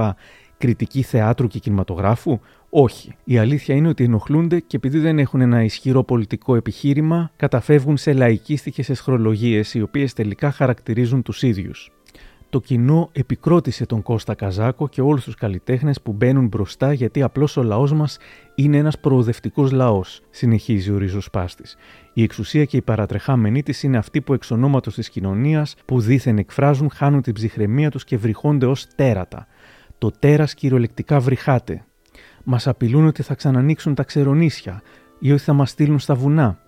Κριτική θεάτρου και κινηματογράφου; Όχι. Η αλήθεια είναι ότι ενοχλούνται και επειδή δεν έχουν ένα ισχυρό πολιτικό επιχείρημα, καταφεύγουν σε λαϊκίστικες εσχρολογίες οι οποίες τελικά χαρακτηρίζουν τους ίδιους το κοινό επικρότησε τον Κώστα Καζάκο και όλους τους καλλιτέχνες που μπαίνουν μπροστά γιατί απλώς ο λαός μας είναι ένας προοδευτικός λαός, συνεχίζει ο ριζοσπάστης. Η εξουσία και η παρατρεχάμενη της είναι αυτοί που εξ ονόματος της κοινωνίας, που δήθεν εκφράζουν, χάνουν την ψυχραιμία τους και βρυχώνται ως τέρατα. Το τέρας κυριολεκτικά βρυχάται. Μας απειλούν ότι θα ξανανοίξουν τα ξερονίσια ή ότι θα μας στείλουν στα βουνά.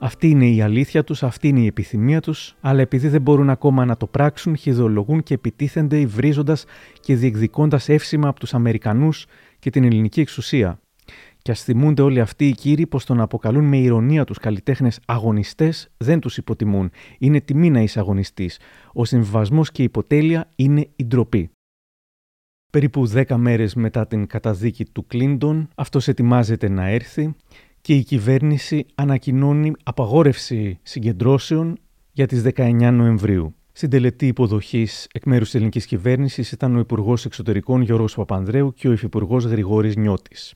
Αυτή είναι η αλήθεια τους, αυτή είναι η επιθυμία τους, αλλά επειδή δεν μπορούν ακόμα να το πράξουν, χειδολογούν και επιτίθενται υβρίζοντας και διεκδικώντας εύσημα από τους Αμερικανούς και την ελληνική εξουσία. Και ας θυμούνται όλοι αυτοί οι κύριοι πως το να αποκαλούν με ηρωνία τους καλλιτέχνες αγωνιστές δεν τους υποτιμούν. Είναι τιμή να είσαι αγωνιστής. Ο συμβιβασμός και η υποτέλεια είναι η ντροπή. Περίπου 10 μέρες μετά την καταδίκη του Κλίντον, αυτός ετοιμάζεται να έρθει και η κυβέρνηση ανακοινώνει απαγόρευση συγκεντρώσεων για τις 19 Νοεμβρίου. Στην τελετή υποδοχής εκ μέρους της ελληνικής κυβέρνησης ήταν ο Υπουργός Εξωτερικών Γιώργος Παπανδρέου και ο Υφυπουργός Γρηγόρης Νιώτης.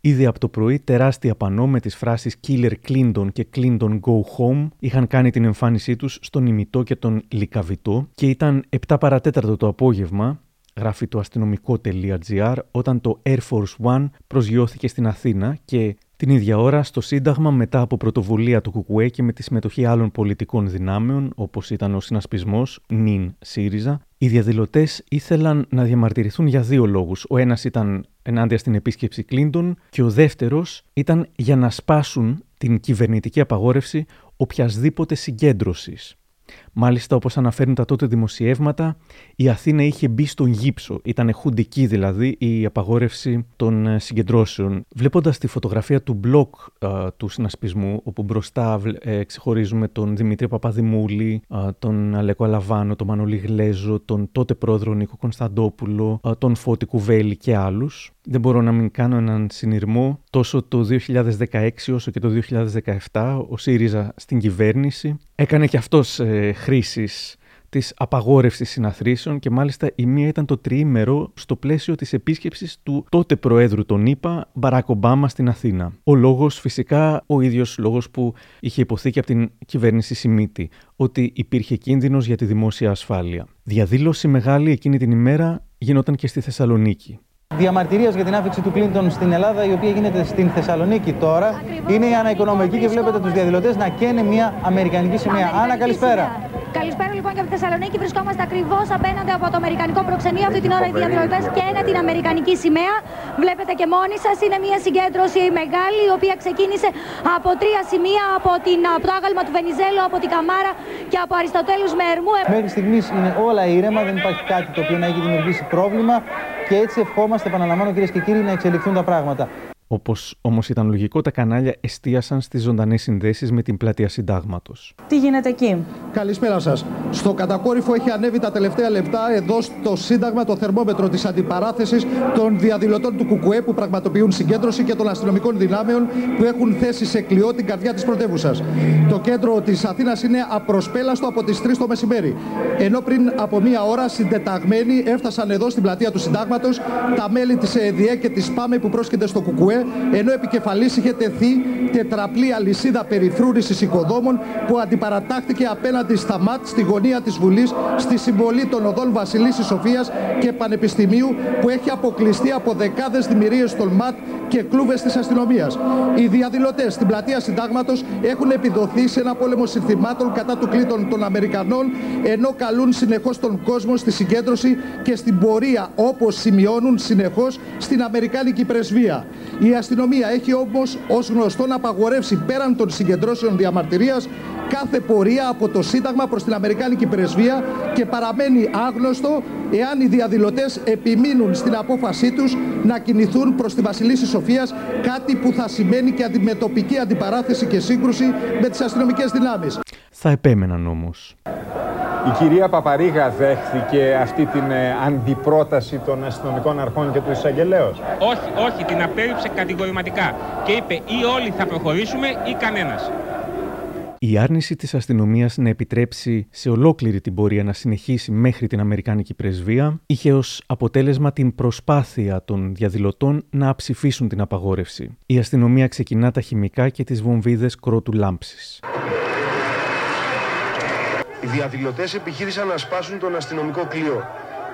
Ήδη από το πρωί, τεράστια πανό με τις φράσεις Killer Clinton και Clinton Go Home είχαν κάνει την εμφάνισή τους στον ημιτό και τον λικαβητό και ήταν 7 παρατέταρτο το απόγευμα, γράφει το αστυνομικό.gr, όταν το Air Force One προσγειώθηκε στην Αθήνα και την ίδια ώρα, στο Σύνταγμα, μετά από πρωτοβουλία του Κουκουέ και με τη συμμετοχή άλλων πολιτικών δυνάμεων, όπως ήταν ο συνασπισμός νυν ΣΥΡΙΖΑ, οι διαδηλωτές ήθελαν να διαμαρτυρηθούν για δύο λόγους. Ο ένας ήταν ενάντια στην επίσκεψη Κλίντον και ο δεύτερος ήταν για να σπάσουν την κυβερνητική απαγόρευση οποιασδήποτε συγκέντρωσης. Μάλιστα, όπως αναφέρουν τα τότε δημοσιεύματα, η Αθήνα είχε μπει στον γύψο. Ήταν χουντική δηλαδή η απαγόρευση των ε, συγκεντρώσεων. Βλέποντας τη φωτογραφία του μπλοκ ε, του συνασπισμού, όπου μπροστά ε, ξεχωρίζουμε τον Δημήτρη Παπαδημούλη, τον Αλέκο Αλαβάνο, τον Μανολή Γλέζο, τον τότε πρόεδρο Νίκο Κωνσταντόπουλο, τον Φώτη Κουβέλη και άλλους. Δεν μπορώ να μην κάνω έναν συνειρμό. Τόσο το 2016 όσο και το 2017 ο ΣΥΡΙΖΑ στην κυβέρνηση έκανε και αυτός ε, χρήσης της απαγόρευσης συναθρήσεων και μάλιστα η μία ήταν το τριήμερο στο πλαίσιο της επίσκεψης του τότε Προέδρου των ΗΠΑ, Μπαράκ Ομπάμα, στην Αθήνα. Ο λόγος, φυσικά, ο ίδιος λόγος που είχε υποθεί και από την κυβέρνηση Σιμίτη, ότι υπήρχε κίνδυνος για τη δημόσια ασφάλεια. Διαδήλωση μεγάλη εκείνη την ημέρα γινόταν και στη Θεσσαλονίκη. Διαμαρτυρίας για την άφηξη του Κλίντον στην Ελλάδα, η οποία γίνεται στην Θεσσαλονίκη τώρα, είναι η αναοικονομική και βλέπετε τους διαδηλωτές να καίνε μια Αμερικανική σημαία. Άννα, καλησπέρα. Καλησπέρα λοιπόν και από τη Θεσσαλονίκη. Βρισκόμαστε ακριβώς απέναντι από το Αμερικανικό προξενείο. Αυτή την ώρα οι διαδηλωτές καίνε την Αμερικανική σημαία. Βλέπετε και μόνοι σας. Είναι μια συγκέντρωση μεγάλη, η οποία ξεκίνησε από τρία σημεία: από, την, από το άγαλμα του Βενιζέλου, από την Καμάρα και από Αριστοτέλους Μερμού. Μέχρι στιγμής είναι όλα ήρεμα, δεν υπάρχει κάτι το οποίο να έχει δημιουργήσει πρόβλημα. Και έτσι ευχόμαστε, επαναλαμβάνω κυρίες και κύριοι, να εξελιχθούν τα πράγματα. Όπως όμως ήταν λογικό, τα κανάλια εστίασαν στις ζωντανές συνδέσεις με την πλατεία Συντάγματος. Τι γίνεται εκεί; Καλησπέρα σας. Στο κατακόρυφο έχει ανέβει τα τελευταία λεπτά εδώ στο Σύνταγμα το θερμόμετρο της αντιπαράθεσης των διαδηλωτών του Κουκουέ που πραγματοποιούν συγκέντρωση και των αστυνομικών δυνάμεων που έχουν θέσει σε κλειό την καρδιά της πρωτεύουσας. Το κέντρο της Αθήνας είναι απροσπέλαστο από τις 3 το μεσημέρι. Ενώ πριν από μία ώρα συντεταγμένοι έφτασαν εδώ στην πλατεία του Συντάγματος τα μέλη της ΕΔΙΕ και της ΠΑΜΕ που πρόσκειται στο Κουκουέ ενώ επικεφαλής είχε τεθεί τετραπλή αλυσίδα περιφρούρησης οικοδόμων που αντιπαρατάχθηκε απέναντι στα ΜΑΤ στη γωνία της Βουλής στη συμβολή των οδών Βασιλίσης Σοφίας και Πανεπιστημίου που έχει αποκλειστεί από δεκάδες δημιουργίες των ΜΑΤ και κλούβες της αστυνομίας. Οι διαδηλωτές στην πλατεία Συντάγματος έχουν επιδοθεί σε ένα πόλεμο συνθημάτων κατά του κλήτων των Αμερικανών ενώ καλούν συνεχώς τον κόσμο στη συγκέντρωση και στην πορεία όπως σημειώνουν συνεχώς στην Αμερικάνικη πρεσβεία. Η αστυνομία έχει όμως ως γνωστό να απαγορεύσει πέραν των συγκεντρώσεων διαμαρτυρίας κάθε πορεία από το Σύνταγμα προς την Αμερικάνικη Πρεσβεία και παραμένει άγνωστο εάν οι διαδηλωτές επιμείνουν στην απόφασή τους να κινηθούν προς τη Βασιλίση Σοφίας κάτι που θα σημαίνει και αντιμετωπική αντιπαράθεση και σύγκρουση με τις αστυνομικές δυνάμεις. Θα επέμεναν όμως. Η κυρία Παπαρίγα δέχθηκε αυτή την ε, αντιπρόταση των αστυνομικών αρχών και του εισαγγελέως; Όχι, όχι, την απέρριψε κατηγορηματικά και είπε ή όλοι θα προχωρήσουμε ή κανένας. Η άρνηση της αστυνομίας να επιτρέψει σε ολόκληρη την πορεία να συνεχίσει μέχρι την Αμερικάνικη πρεσβεία είχε ως αποτέλεσμα την προσπάθεια των διαδηλωτών να ψηφίσουν την απαγόρευση. Η αστυνομία ξεκινά τα χημικά και τις βομβίδες κρότου λάμψης. Οι διαδηλωτές επιχείρησαν να σπάσουν τον αστυνομικό κλειό.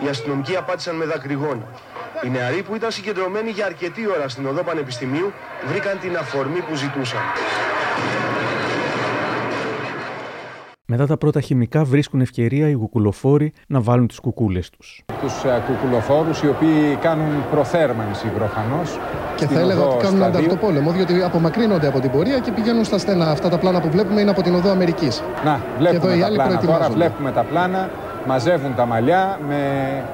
Οι αστυνομικοί απάντησαν με δακρυγόνα. Οι νεαροί που ήταν συγκεντρωμένοι για αρκετή ώρα στην οδό Πανεπιστημίου βρήκαν την αφορμή που ζητούσαν. Μετά τα πρώτα χημικά βρίσκουν ευκαιρία οι κουκουλοφόροι να βάλουν τις κουκούλες τους. Τους ε, κουκουλοφόρους οι οποίοι κάνουν προθέρμανση προφανώς. Και θα έλεγα ότι κάνουν ανταυτοπόλεμο, διότι απομακρύνονται από την πορεία και πηγαίνουν στα στένα. Αυτά τα πλάνα που βλέπουμε είναι από την οδό Αμερικής. Να, βλέπουμε τα πλάνα. Τώρα βλέπουμε τα πλάνα, μαζεύουν τα μαλλιά με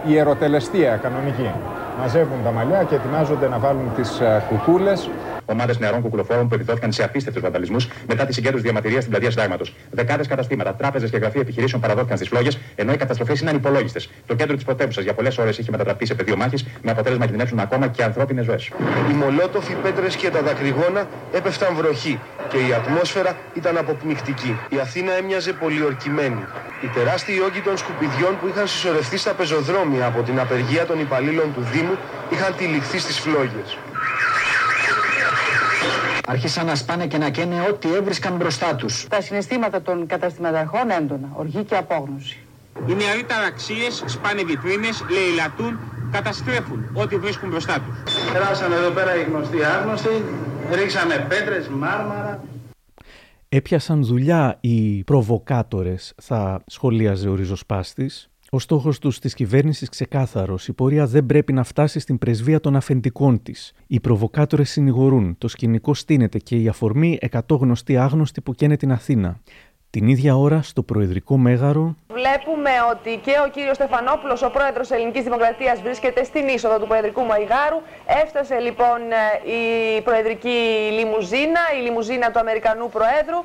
ιεροτελεστία κανονική. Μαζεύουν τα μαλλιά και ετοιμάζονται να βάλουν τις ε, κουκούλες ομάδες νεαρών κουκουλοφόρων που επιδόθηκαν σε απίστευτους βανταλισμούς μετά τη συγκέντρωση διαμαρτυρίας στην πλατεία Συντάγματος. Δεκάδες καταστήματα, τράπεζες και γραφεία επιχειρήσεων παραδόθηκαν στις φλόγες, ενώ οι καταστροφές είναι ανυπολόγιστες. Το κέντρο της πρωτεύουσας για πολλές ώρες είχε μετατραπεί σε πεδίο μάχης, με αποτέλεσμα να κινδυνεύσουν ακόμα και ανθρώπινες ζωές. Οι μολότοφοι, πέτρες και τα δακρυγόνα έπεφταν βροχή και η ατμόσφαιρα ήταν αποπνιχτική. Η Αθήνα έμοιαζε πολιορκημένη. Οι τεράστιοι όγκοι των σκουπιδιών που είχαν συσσωρευτεί στα πεζοδρόμια από την απεργία των υπαλλήλων του Δήμου είχαν τυλιχθεί στις φλόγες. Άρχισαν να σπάνε και να καίνε ό,τι έβρισκαν μπροστά τους. Τα συναισθήματα των καταστηματαρχών έντονα, οργή και απόγνωση. Οι νεαροί ταραξίε σπάνε βιτρίνες, λαιλατούν, καταστρέφουν ό,τι βρίσκουν μπροστά τους. Περάσαν εδώ πέρα οι γνωστοί άγνωστοι, ρίξανε πέτρες, μάρμαρα. Έπιασαν δουλειά οι προβοκάτορες, θα σχολίαζε ο ριζοσπάστης, ο στόχος τους της κυβέρνησης ξεκάθαρος. Η πορεία δεν πρέπει να φτάσει στην πρεσβεία των αφεντικών της. Οι προβοκάτορες συνηγορούν. Το σκηνικό στείνεται και η αφορμή εκατό γνωστοί άγνωστοι που καίνε την Αθήνα. Την ίδια ώρα, στο Προεδρικό Μέγαρο. Βλέπουμε ότι και ο κύριος Στεφανόπουλος, ο πρόεδρος Ελληνικής Δημοκρατίας, βρίσκεται στην είσοδο του Προεδρικού Μαϊγάρου. Έφτασε λοιπόν η Προεδρική Λιμουζίνα, η Λιμουζίνα του Αμερικανού Προέδρου.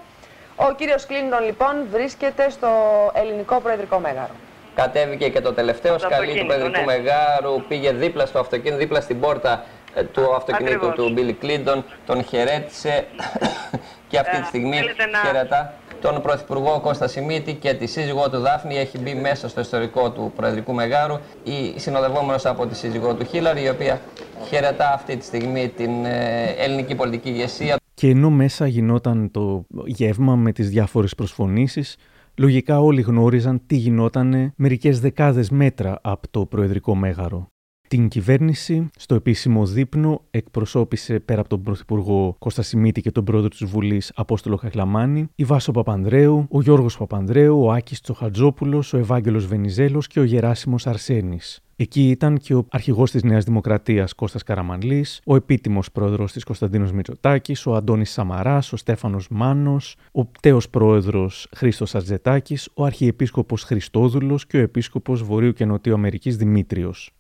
Ο κύριος Κλίντον λοιπόν βρίσκεται στο Ελληνικό Προεδρικό Μέγαρο. Κατέβηκε και το τελευταίο σκαλί του Προεδρικού ναι. Μεγάρου, πήγε δίπλα στο αυτοκίνητο, δίπλα στην πόρτα ε, του αυτοκινήτου Ακριβώς. του Μπίλι Κλίντον, τον χαιρέτησε και αυτή τη στιγμή να... χαιρετά. τον Πρωθυπουργό Κώστα Σιμίτη και τη σύζυγό του Δάφνη έχει μπει μέσα στο ιστορικό του Προεδρικού Μεγάρου η συνοδευόμενος από τη σύζυγό του Χίλαρη η οποία χαιρετά αυτή τη στιγμή την ε, ελληνική πολιτική ηγεσία. Και ενώ μέσα γινόταν το γεύμα με τις διάφορες προσφωνήσεις, λογικά όλοι γνώριζαν τι γινότανε μερικές δεκάδες μέτρα από το Προεδρικό Μέγαρο. Την κυβέρνηση στο επίσημο δείπνο εκπροσώπησε πέρα από τον Πρωθυπουργό Κώστα Σιμίτη και τον πρόεδρο της Βουλής Απόστολο Χαχλαμάνη, η Βάσο Παπανδρέου, ο Γιώργος Παπανδρέου, ο Άκης Τσοχατζόπουλος, ο Ευάγγελος Βενιζέλος και ο Γεράσιμος Αρσένης. Εκεί ήταν και ο αρχηγός της Νέας Δημοκρατίας Κώστας Καραμανλής, ο επίτιμος πρόεδρος της Κωνσταντίνος Μητσοτάκης, ο Αντώνης Σαμαράς, ο Στέφανος Μάνος, ο πτέο πρόεδρος Χρήστος Ατζετάκη, ο αρχιεπίσκοπος Χριστόδουλος και ο επίσκοπος Βορείου και Νοτιού Αμερικής Δημήτριος.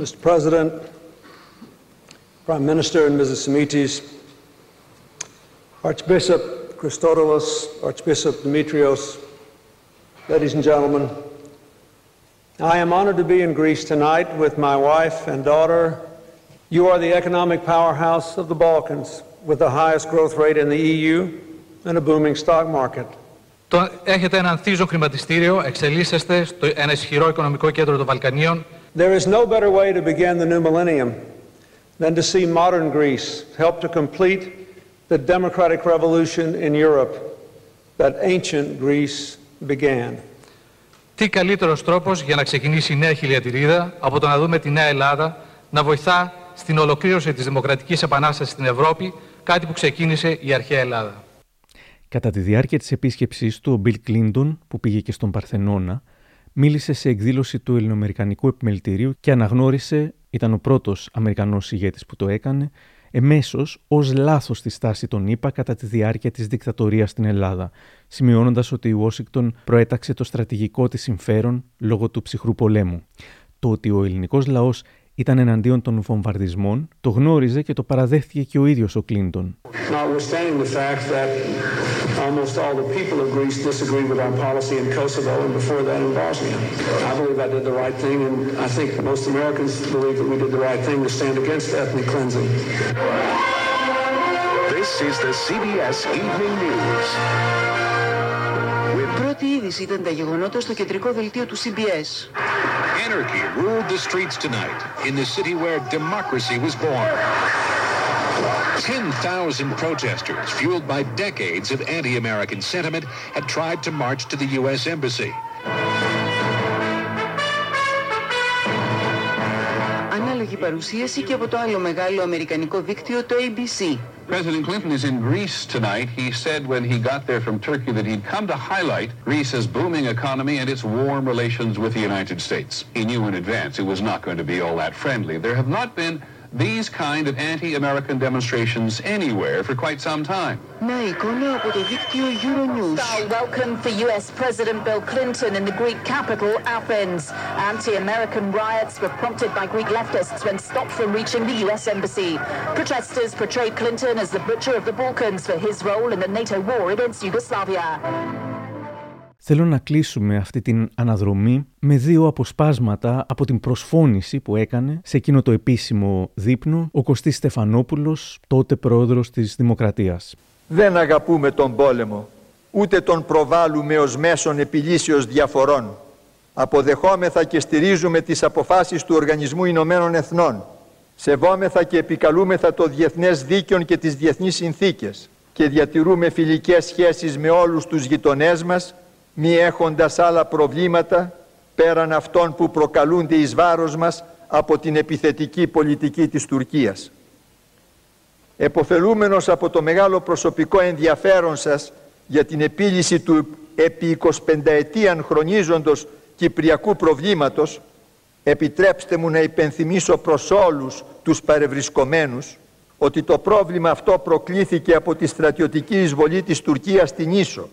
Mr. President, Prime Minister and Mrs. Semitis, Archbishop Christodoulos, Archbishop Demetrios, ladies and gentlemen, I am honored to be in Greece tonight with my wife and daughter. You are the economic powerhouse of the Balkans with the highest growth rate in the EU and a booming stock market. Έχετε ένα ανθίζο χρηματιστήριο, εξελίσσεστε στο ένα ισχυρό οικονομικό κέντρο των Βαλκανίων There is no better way to begin the new millennium than to see modern Greece help to complete the democratic revolution in Europe that ancient Greece began. Τι καλύτερος τρόπος για να ξεκινήσει η νέα χιλιατηρίδα από το να δούμε τη νέα Ελλάδα να βοηθά στην ολοκλήρωση της δημοκρατικής επανάστασης στην Ευρώπη, κάτι που ξεκίνησε η αρχαία Ελλάδα. Κατά τη διάρκεια της επίσκεψής του, ο Μπιλ Κλίντον, που πήγε και στον Παρθενώνα, μίλησε σε εκδήλωση του Ελληνοαμερικανικού Επιμελητηρίου και αναγνώρισε, ήταν ο πρώτος Αμερικανός ηγέτης που το έκανε, εμέσως ως λάθος τη στάση των ΗΠΑ κατά τη διάρκεια της δικτατορίας στην Ελλάδα, σημειώνοντας ότι η Ουάσιγκτον προέταξε το στρατηγικό της συμφέρον λόγω του ψυχρού πολέμου. Το ότι ο ελληνικός λαός ήταν εναντίον των βομβαρδισμών, το γνώριζε και το παραδέχτηκε και ο ίδιος ο Κλίντον. Πρώτη είδηση ήταν τα γεγονότα στο κεντρικό δελτίο του CBS. Anarchy ruled the streets tonight in the city where democracy was born. 10,000 protesters, fueled by decades of anti-American sentiment, had tried to march to the U.S. Embassy. Ανάλογη παρουσίαση και από το άλλο μεγάλο αμερικανικό δίκτυο, το ABC. President Clinton is in Greece tonight. He said when he got there from Turkey that he'd come to highlight Greece's booming economy and its warm relations with the United States. He knew in advance it was not going to be all that friendly. There have not been these kind of anti-American demonstrations anywhere for quite some time. Our welcome for U.S. President Bill Clinton in the Greek capital, Athens. Anti-American riots were prompted by Greek leftists when stopped from reaching the U.S. embassy. Protesters portrayed Clinton as the butcher of the Balkans for his role in the NATO war against Yugoslavia. Θέλω να κλείσουμε αυτή την αναδρομή με δύο αποσπάσματα από την προσφώνηση που έκανε σε εκείνο το επίσημο δείπνο ο Κωστής Στεφανόπουλος, τότε πρόεδρος της Δημοκρατίας. Δεν αγαπούμε τον πόλεμο, ούτε τον προβάλλουμε ως μέσον επιλύσεως διαφορών. Αποδεχόμεθα και στηρίζουμε τις αποφάσεις του Οργανισμού Ηνωμένων Εθνών. Σεβόμεθα και επικαλούμεθα το διεθνές δίκαιο και τις διεθνείς συνθήκες και διατηρούμε φιλικές σχέσεις με όλους τους γειτονές μας μη έχοντας άλλα προβλήματα πέραν αυτών που προκαλούνται εις βάρος μας από την επιθετική πολιτική της Τουρκίας. Εποφελούμενος από το μεγάλο προσωπικό ενδιαφέρον σας για την επίλυση του επί 25 ετίαν χρονίζοντος κυπριακού προβλήματος, επιτρέψτε μου να υπενθυμίσω προς όλους τους παρευρισκομένους ότι το πρόβλημα αυτό προκλήθηκε από τη στρατιωτική εισβολή της Τουρκίας στην Ίσο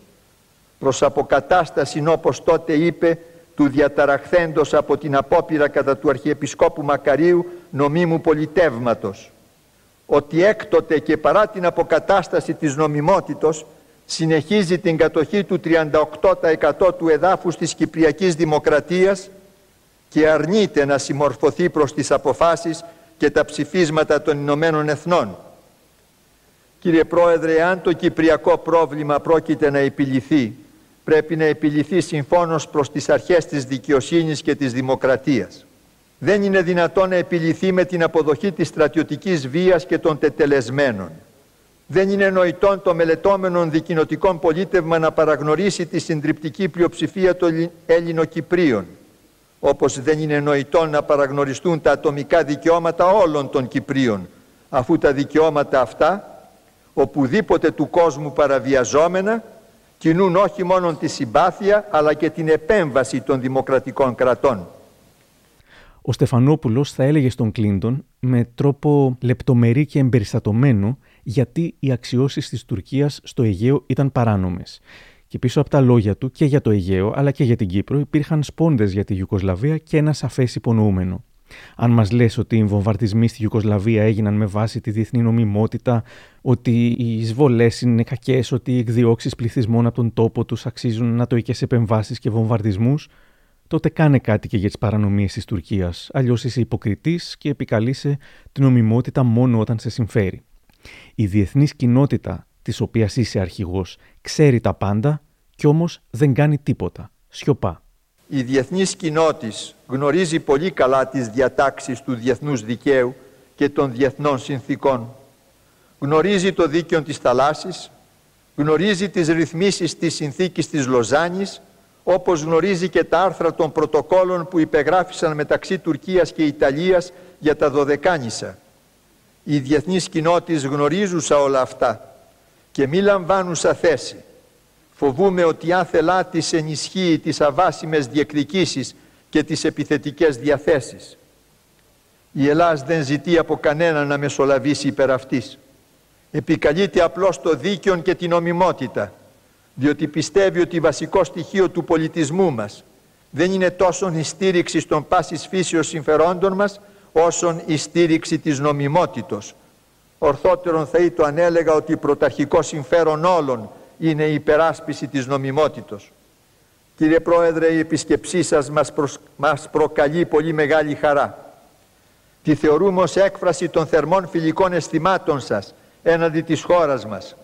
προς αποκατάσταση όπως τότε είπε του διαταραχθέντος από την απόπειρα κατά του Αρχιεπισκόπου Μακαρίου νομίμου πολιτεύματος ότι έκτοτε και παρά την αποκατάσταση της νομιμότητος συνεχίζει την κατοχή του 38% του εδάφους της Κυπριακής Δημοκρατίας και αρνείται να συμμορφωθεί προς τις αποφάσεις και τα ψηφίσματα των Ηνωμένων Εθνών. Κύριε Πρόεδρε, αν το κυπριακό πρόβλημα πρόκειται να επιληθεί, πρέπει να επιληθεί συμφώνως προς τις αρχές της δικαιοσύνης και της δημοκρατίας. Δεν είναι δυνατόν να επιληθεί με την αποδοχή της στρατιωτικής βίας και των τετελεσμένων. Δεν είναι νοητόν το μελετώμενο δικοινοτικό πολίτευμα να παραγνωρίσει τη συντριπτική πλειοψηφία των Έλληνο-Κυπρίων, όπως δεν είναι νοητόν να παραγνωριστούν τα ατομικά δικαιώματα όλων των Κυπρίων, αφού τα δικαιώματα αυτά, οπουδήποτε του κόσμου παραβιαζόμενα, κινούν όχι μόνο τη συμπάθεια, αλλά και την επέμβαση των δημοκρατικών κρατών. Ο Στεφανόπουλος θα έλεγε στον Κλίντον με τρόπο λεπτομερή και εμπεριστατωμένο γιατί οι αξιώσεις της Τουρκίας στο Αιγαίο ήταν παράνομες. Και πίσω από τα λόγια του και για το Αιγαίο αλλά και για την Κύπρο υπήρχαν σπόντες για τη Ιουκοσλαβία και ένα σαφές υπονοούμενο. Αν μας λες ότι οι βομβαρδισμοί στη Ιουκοσλαβία έγιναν με βάση τη διεθνή νομιμότητα, ότι οι εισβολές είναι κακές, ότι οι εκδιώξεις πληθυσμών από τον τόπο τους αξίζουν νατοικές επεμβάσεις και βομβαρδισμούς, τότε κάνε κάτι και για τις παρανομίες της Τουρκίας, αλλιώς είσαι υποκριτής και επικαλείσαι την νομιμότητα μόνο όταν σε συμφέρει. Η διεθνής κοινότητα της οποίας είσαι αρχηγός ξέρει τα πάντα κι όμως δεν κάνει τίποτα. Σιωπά. Η διεθνής κοινότης γνωρίζει πολύ καλά τις διατάξεις του διεθνούς δικαίου και των διεθνών συνθήκων. Γνωρίζει το δίκαιο της θαλάσσης, γνωρίζει τις ρυθμίσεις της συνθήκης της Λοζάνης, όπως γνωρίζει και τα άρθρα των πρωτοκόλων που υπεγράφησαν μεταξύ Τουρκίας και Ιταλίας για τα Δωδεκάνησα οι διεθνείς κοινότητες γνωρίζουσα όλα αυτά και μη λαμβάνουσα θέση. Φοβούμε ότι αν θελά τις ενισχύει τις αβάσιμες διεκδικήσεις και τις επιθετικές διαθέσεις. Η Ελλάς δεν ζητεί από κανένα να μεσολαβήσει υπέρ αυτής. Επικαλείται απλώς το δίκαιο και την ομιμότητα, διότι πιστεύει ότι βασικό στοιχείο του πολιτισμού μας δεν είναι τόσο η στήριξη των πάσης φύσεως συμφερόντων μας, όσον η στήριξη της νομιμότητος. Ορθότερον θα ήταν αν έλεγα ότι πρωταρχικό συμφέρον όλων είναι η υπεράσπιση της νομιμότητος. Κύριε Πρόεδρε, η επισκεψή σας μας, μας προκαλεί πολύ μεγάλη χαρά. Τη θεωρούμε ως έκφραση των θερμών φιλικών αισθημάτων σας έναντι της χώρας μας.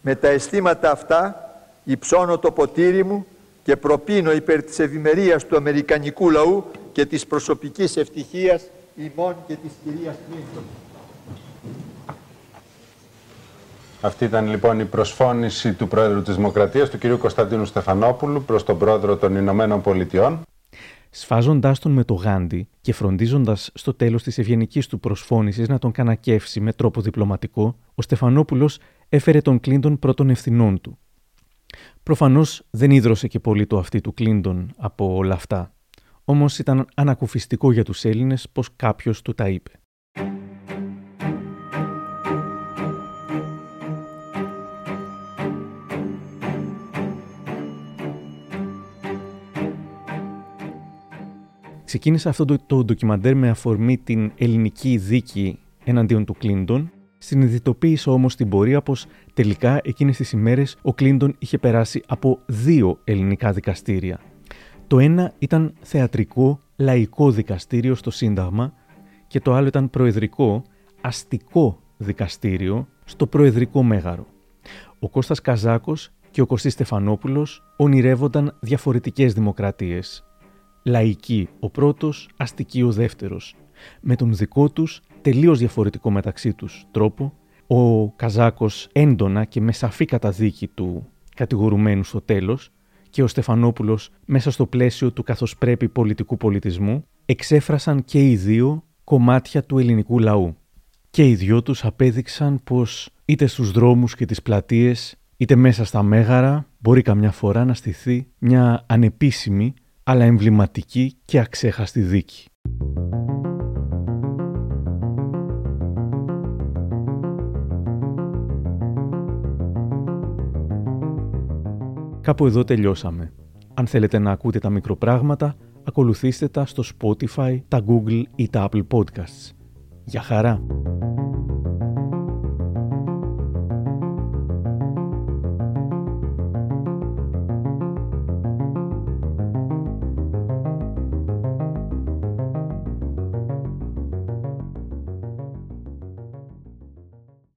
Με τα αισθήματα αυτά υψώνω το ποτήρι μου και προπίνω υπέρ της ευημερίας του Αμερικανικού λαού και της προσωπικής ευτυχίας ημών και της κυρίας Κλίντον. Αυτή ήταν λοιπόν η προσφώνηση του Πρόεδρου της Δημοκρατίας, του κυρίου Κωνσταντίνου Στεφανόπουλου, προς τον Πρόεδρο των Ηνωμένων Πολιτειών. Σφάζοντάς τον με το γάντι και φροντίζοντας στο τέλος της ευγενικής του προσφώνησης να τον κανακεύσει με τρόπο διπλωματικό, ο Στεφανόπουλος έφερε τον Κλίντον πρώτων ευθυνών του. Προφανώς δεν ίδρωσε και πολύ το αυτή του Κλίντον από όλα αυτά. Όμως ήταν ανακουφιστικό για τους Έλληνες πως κάποιος του τα είπε. Ξεκίνησα αυτό το, το ντοκιμαντέρ με αφορμή την ελληνική δίκη εναντίον του Κλίντον. Συνειδητοποίησα όμως την πορεία πως τελικά εκείνες τις ημέρες ο Κλίντον είχε περάσει από δύο ελληνικά δικαστήρια το ένα ήταν θεατρικό, λαϊκό δικαστήριο στο Σύνταγμα και το άλλο ήταν προεδρικό, αστικό δικαστήριο στο Προεδρικό Μέγαρο. Ο Κώστας Καζάκος και ο Κωστής Στεφανόπουλος ονειρεύονταν διαφορετικές δημοκρατίες. Λαϊκή ο πρώτος, αστική ο δεύτερος. Με τον δικό τους, τελείως διαφορετικό μεταξύ τους τρόπο, ο Καζάκος έντονα και με σαφή καταδίκη του κατηγορουμένου στο τέλος, και ο Στεφανόπουλος μέσα στο πλαίσιο του καθώς πρέπει πολιτικού πολιτισμού εξέφρασαν και οι δύο κομμάτια του ελληνικού λαού. Και οι δυο τους απέδειξαν πως είτε στους δρόμους και τις πλατείες είτε μέσα στα μέγαρα μπορεί καμιά φορά να στηθεί μια ανεπίσημη αλλά εμβληματική και αξέχαστη δίκη. Κάπου εδώ τελειώσαμε. Αν θέλετε να ακούτε τα μικροπράγματα, ακολουθήστε τα στο Spotify, τα Google ή τα Apple Podcasts. Για χαρά!